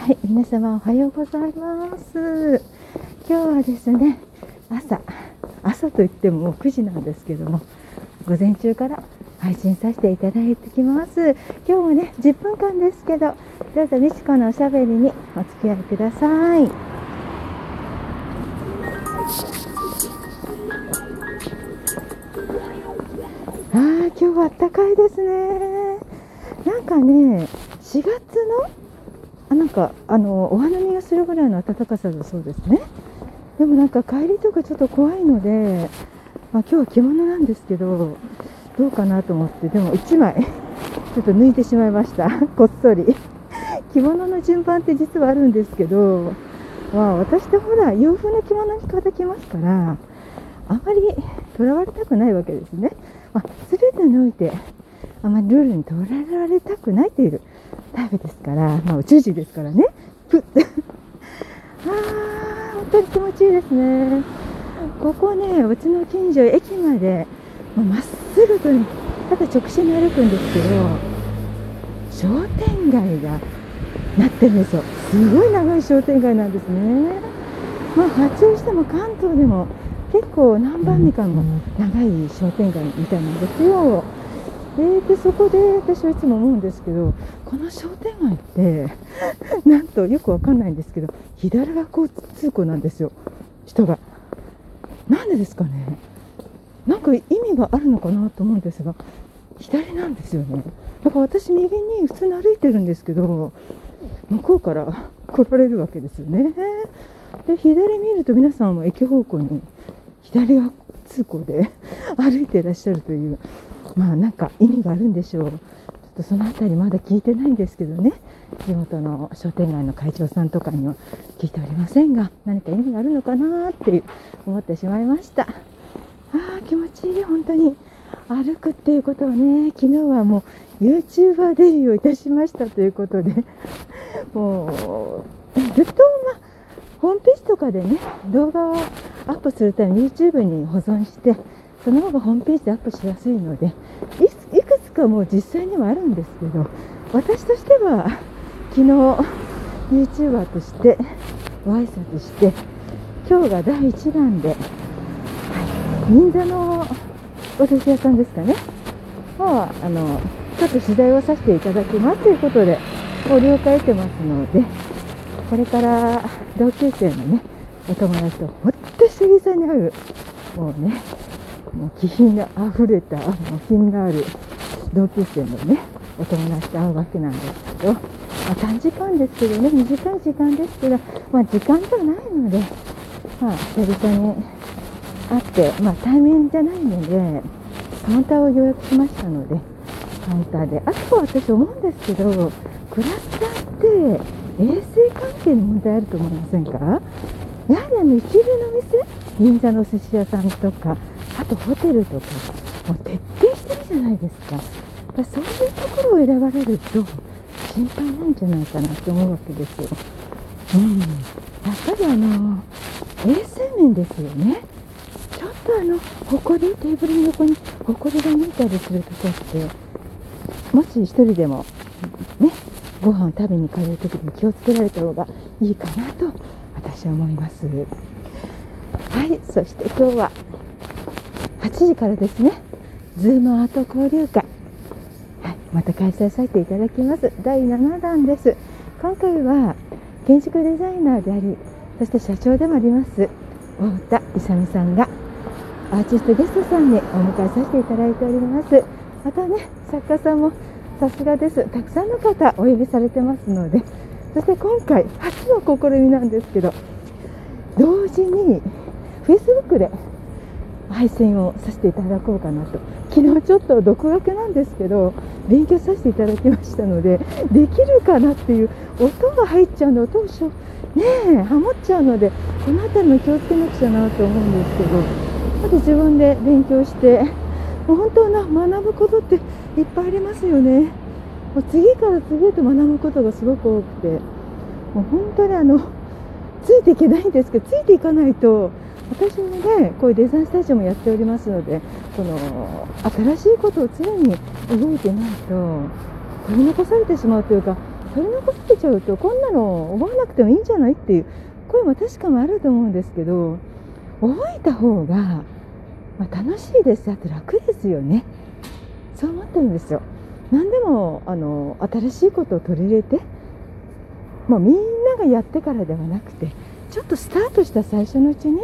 はい、皆様おはようございます。今日はですね、朝、朝といってももう9時なんですけども、午前中から配信させていただいてきます。今日もね、10分間ですけど、どうぞみちこのおしゃべりにお付き合いください。あー、今日はあったかいですね。なんかね、4月のあなんかあのお花見がするぐらいの暖かさだそうですね。でもなんか帰りとかちょっと怖いので、まあ、今日は着物なんですけど、どうかなと思って、でも1枚 ちょっと抜いてしまいました。こっそり。着物の順番って実はあるんですけど、まあ私ってほら洋風の着物に方きますから、あまりとらわれたくないわけですね。まあ、全てにおいてあまりルールにとらわれたくないというタイプですから、まあ、宇宙人ですからね。ふっ あー、本当に気持ちいいですね。ここね、うちの近所、駅までまっすぐとただ直進に歩くんですけど、商店街がなってるんですよ。すごい長い商店街なんですね。まあ、八王子でも関東でも結構何番目かの長い商店街みたいなんですよ。えー、でそこで私はいつも思うんですけどこの商店街って なんとよくわかんないんですけど左が交通行なんですよ。人が。なんでですかね。なんか意味があるのかなと思うんですが左なんですよね。だから私右に普通に歩いてるんですけど向こうから 来られるわけですよね。で左見ると皆さんも駅方向に左側通行で 歩いていらっしゃるというまあなんか意味があるんでしょう。ちょっとそのあたりまだ聞いてないんですけどね。地元の商店街の会長さんとかには聞いておりませんが、何か意味があるのかなっていう思ってしまいました。ああ、気持ちいい、本当に。歩くっていうことはね、昨日はもう YouTuber デビューをいたしましたということで、もう、ずっとまあ、ホームページとかでね、動画をアップするために YouTube に保存して、その方がホームページでアップしやすいのでいいくつかもう実際にはあるんですけど私としては昨日 YouTuber としてご挨拶して今日が第1弾で、はい、銀座のお寿司屋さんですかね。まああのちょっと取材をさせていただきますということでご了解得てますのでこれから同級生のねお友達とほんと久々に会うもうねもう気品があふれた、もう品のある同級生のね、お友達と会うわけなんですけど、まあ、短時間ですけどね、短い時間ですけど、まあ時間じゃないので、まあ久々に会って、まあ対面じゃないので、カウンターを予約しましたので、カウンターで。あとは私思うんですけど、クラスターって衛生関係に問題あると思いませんか？やはりあの一流の店、銀座のお寿司屋さんとか、あとホテルとか、もう徹底してるじゃないですか。だそういうところを選ばれると心配なんじゃないかなって思うわけですよ。うん。やっぱりあの、衛生面ですよね。ちょっとあの、ほこり、テーブルの横にほこりが見えたりするとこって、もし一人でも、ね、ご飯を食べに行かれるときに気をつけられた方がいいかなと私は思います。はい、そして今日は8時からですね、ズームアート交流会、はい、また開催させていただきます。第7弾です。今回は建築デザイナーであり、そして社長でもあります、太田勇さんがアーティストゲストさんにお迎えさせていただいております。またね、作家さんもさすがです。たくさんの方お呼びされてますので、そして今回初の試みなんですけど、同時に Facebook で配信をさせていただこうかなと。昨日ちょっと独学なんですけど勉強させていただきましたのでできるかなっていう音が入っちゃうので音をしょねえハモっちゃうのでこの辺りも気をつけなくちゃなと思うんですけどあと自分で勉強してもう本当な学ぶことっていっぱいありますよね。もう次から次へと学ぶことがすごく多くてもう本当にあのついていけないんですけどついていかないと私もねこういうデザインスタジオもやっておりますのでこの新しいことを常に動いてないと取り残されてしまうというか取り残されちゃうとこんなの覚えなくてもいいんじゃないっていう声も確かもあると思うんですけど覚えた方が、まあ、楽しいですあと楽ですよね。そう思ってるんですよ。何でもあの新しいことを取り入れて、まあ、みんながやってからではなくてちょっとスタートした最初のうちに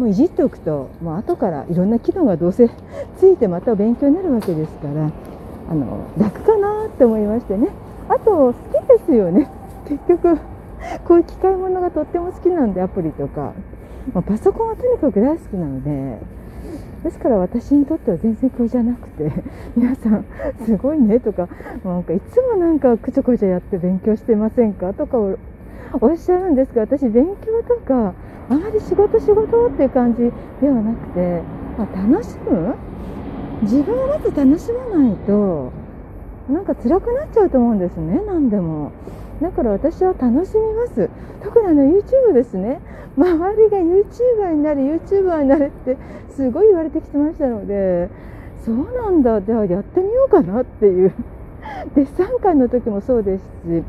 もういじっておくともう後からいろんな機能がどうせ ついてまた勉強になるわけですからあの楽かなって思いましてね。あと好きですよね。結局こういう機械ものがとっても好きなんでアプリとか、まあ、パソコンはとにかく大好きなのでですから私にとっては全然苦じゃなくて 皆さんすごいねとかなんかいつもなんかくちょくちょやって勉強してませんかとかおっしゃるんですが私勉強とかあまり仕事仕事っていう感じではなくて、まあ、楽しむ？自分はまず楽しまないとなんか辛くなっちゃうと思うんですね何でも。だから私は楽しみます。特にあの YouTube ですね。周りが YouTuber になれ YouTuber になれってすごい言われてきてましたのでそうなんだ。ではやってみようかなっていう。デッサン会の時もそうですし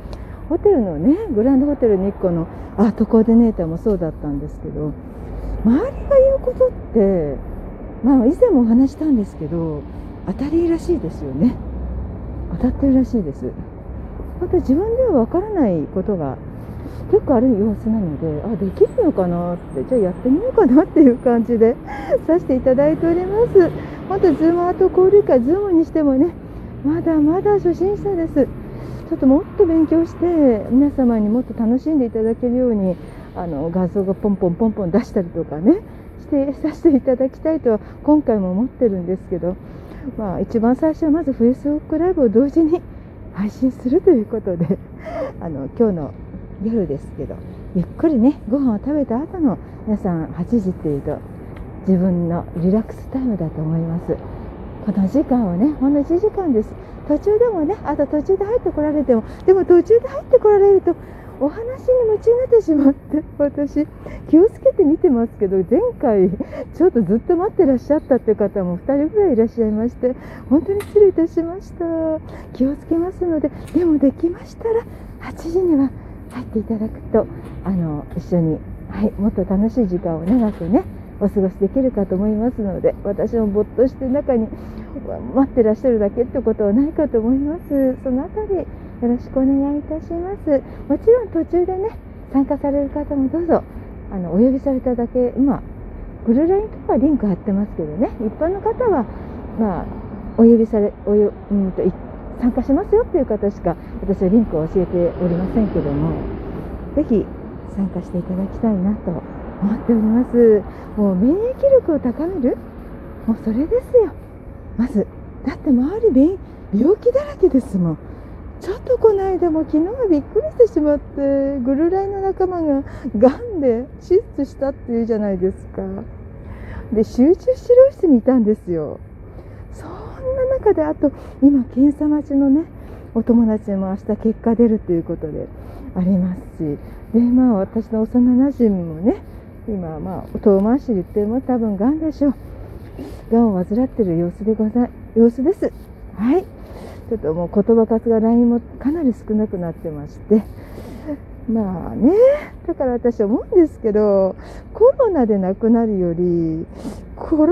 ホテルのねグランドホテル日光のアートコーディネーターもそうだったんですけど周りが言うことってまあ以前もお話したんですけど当たりらしいですよね。当たってるらしいです。また自分ではわからないことが結構ある様子なのであできるのかなってじゃあやってみようかなっていう感じで させていただいております。また Zoomアート交流会ズームにしてもねまだまだ初心者です。ちょっともっと勉強して皆様にもっと楽しんでいただけるようにあの画像がポンポンポンポン出したりとかねしてさせていただきたいと今回も思ってるんですけど、まあ、一番最初はまず Facebook ライブを同時に配信するということで あの今日の夜ですけどゆっくりねご飯を食べた後の皆さん8時っていうと自分のリラックスタイムだと思います。この時間はねほんの1時間です。途中でもねあと途中で入ってこられてもでも途中で入ってこられるとお話に夢中になってしまって私気をつけて見てますけど前回ちょっとずっと待ってらっしゃったっていう方も2人ぐらいいらっしゃいまして本当に失礼いたしました。気をつけますのででもできましたら8時には入っていただくとあの一緒に、はい、もっと楽しい時間を長くねお過ごしできるかと思いますので私もぼっとして中に待ってらっしゃるだけってことはないかと思います。そのあたりよろしくお願いいたします。もちろん途中でね参加される方もどうぞあのお呼びされただけ今グルラインとかリンク貼ってますけどね一般の方はまあお呼びされおようんと参加しますよっていう方しか私はリンクを教えておりませんけどもぜひ参加していただきたいなと思っております。もう免疫力を高める？もうそれですよ。まずだって周り病気だらけですもん。ちょっとこの間も昨日はびっくりしてしまってグルライの仲間ががんで手術したっていうじゃないですか。で集中治療室にいたんですよ。そんな中であと今検査待ちのねお友達も明日結果出るということでありますし。でまあ私の幼なじみもね今まあ遠回し言っても多分がんでしょう。がんを患ってる様子でござ様子です。はい。ちょっともう言葉数が LINE もかなり少なくなってまして。まあね。だから私思うんですけどコロナで亡くなるよりコロ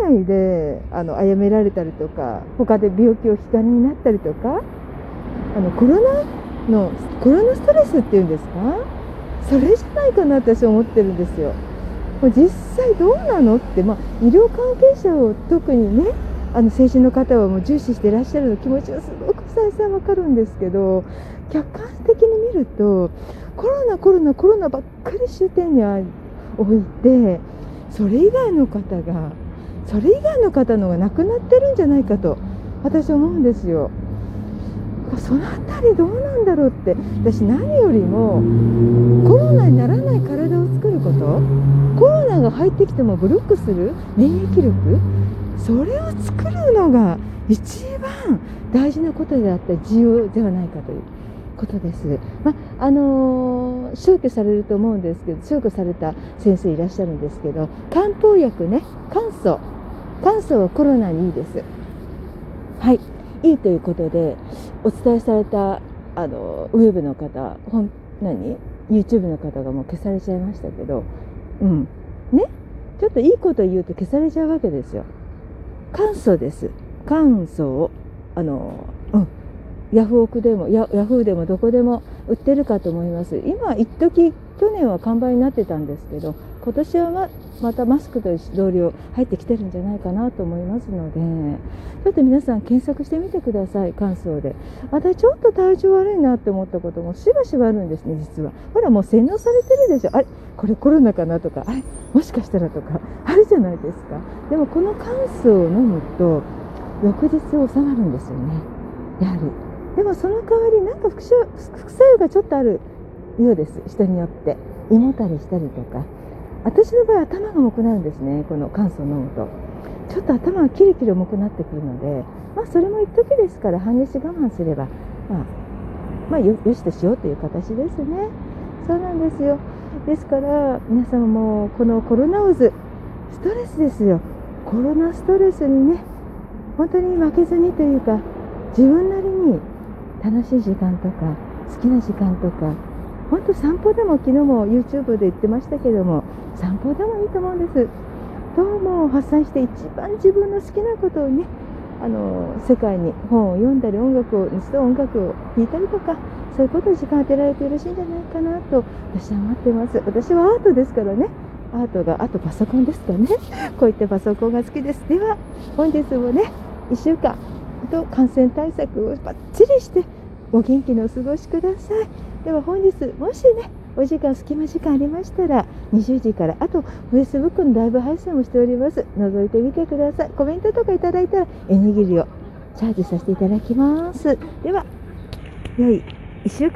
ナ以外であの殺められたりとか他で病気を引き金になったりとかあのコロナのコロナストレスっていうんですか？それじゃないかなって私思ってるんですよ。実際どうなのって、まあ、医療関係者を特にねあの成人の方はもう重視していらっしゃるの気持ちはすごく再三わかるんですけど客観的に見るとコロナコロナコロナばっかり終点に置いてそれ以外の方がそれ以外の方のが亡くなってるんじゃないかと私は思うんですよ。その辺りどうなんだろうって。私何よりもコロナにならない体を作ること。コロナが入ってきてもブロックする。免疫力。それを作るのが一番大事なことであって重要ではないかということです。まあのー、消去されると思うんですけど消去された先生いらっしゃるんですけど漢方薬ね乾燥乾燥はコロナにいいです。はい。いいということでお伝えされたあのウェブの方本何？YouTube の方がもう消されちゃいましたけどうん。ね？ちょっといいこと言うと消されちゃうわけですよ。簡素です。簡素あのうん。ヤフオクでもヤヤフーでもどこでも売ってるかと思います。今一時去年は完売になってたんですけど今年はまたマスクと同量入ってきてるんじゃないかなと思いますのでちょっと皆さん検索してみてください感想で。私ちょっと体調悪いなって思ったこともしばしばあるんですね実は。ほらもう洗脳されてるでしょ。あれ？これコロナかなとか？あれ？もしかしたらとか？あるじゃないですか。でもこの乾燥を飲むと翌日収まるんですよね。やはり。でもその代わりなんか副作用がちょっとあるようです。人によって。胃もたりしたりとか。私の場合頭が重くなるんですねこの乾燥を飲むとちょっと頭がキリキリ重くなってくるのでまあそれも一時ですから半日我慢すればまあまあよしとしようという形ですね。そうなんですよ。ですから皆さんもこのコロナ渦ストレスですよ。コロナストレスにね本当に負けずにというか自分なりに楽しい時間とか好きな時間とか本当散歩でも昨日も YouTube で言ってましたけども散歩でもいいと思うんです。どうも発散して一番自分の好きなことをねあの世界に本を読んだり音楽を一度音楽を聴いたりとかそういうことに時間を当てられてよろしいんじゃないかなと私は思ってます。私はアートですからね。アートがあとパソコンですかね。こういったパソコンが好きです。では本日もね1週間と感染対策をバッチリしてお元気にお過ごしください。では本日もしねお時間隙間時間ありましたら20時からあと Facebook のライブ配信もしております。覗いてみてください。コメントとかいただいたらエネギリをチャージさせていただきます。では良い1週間。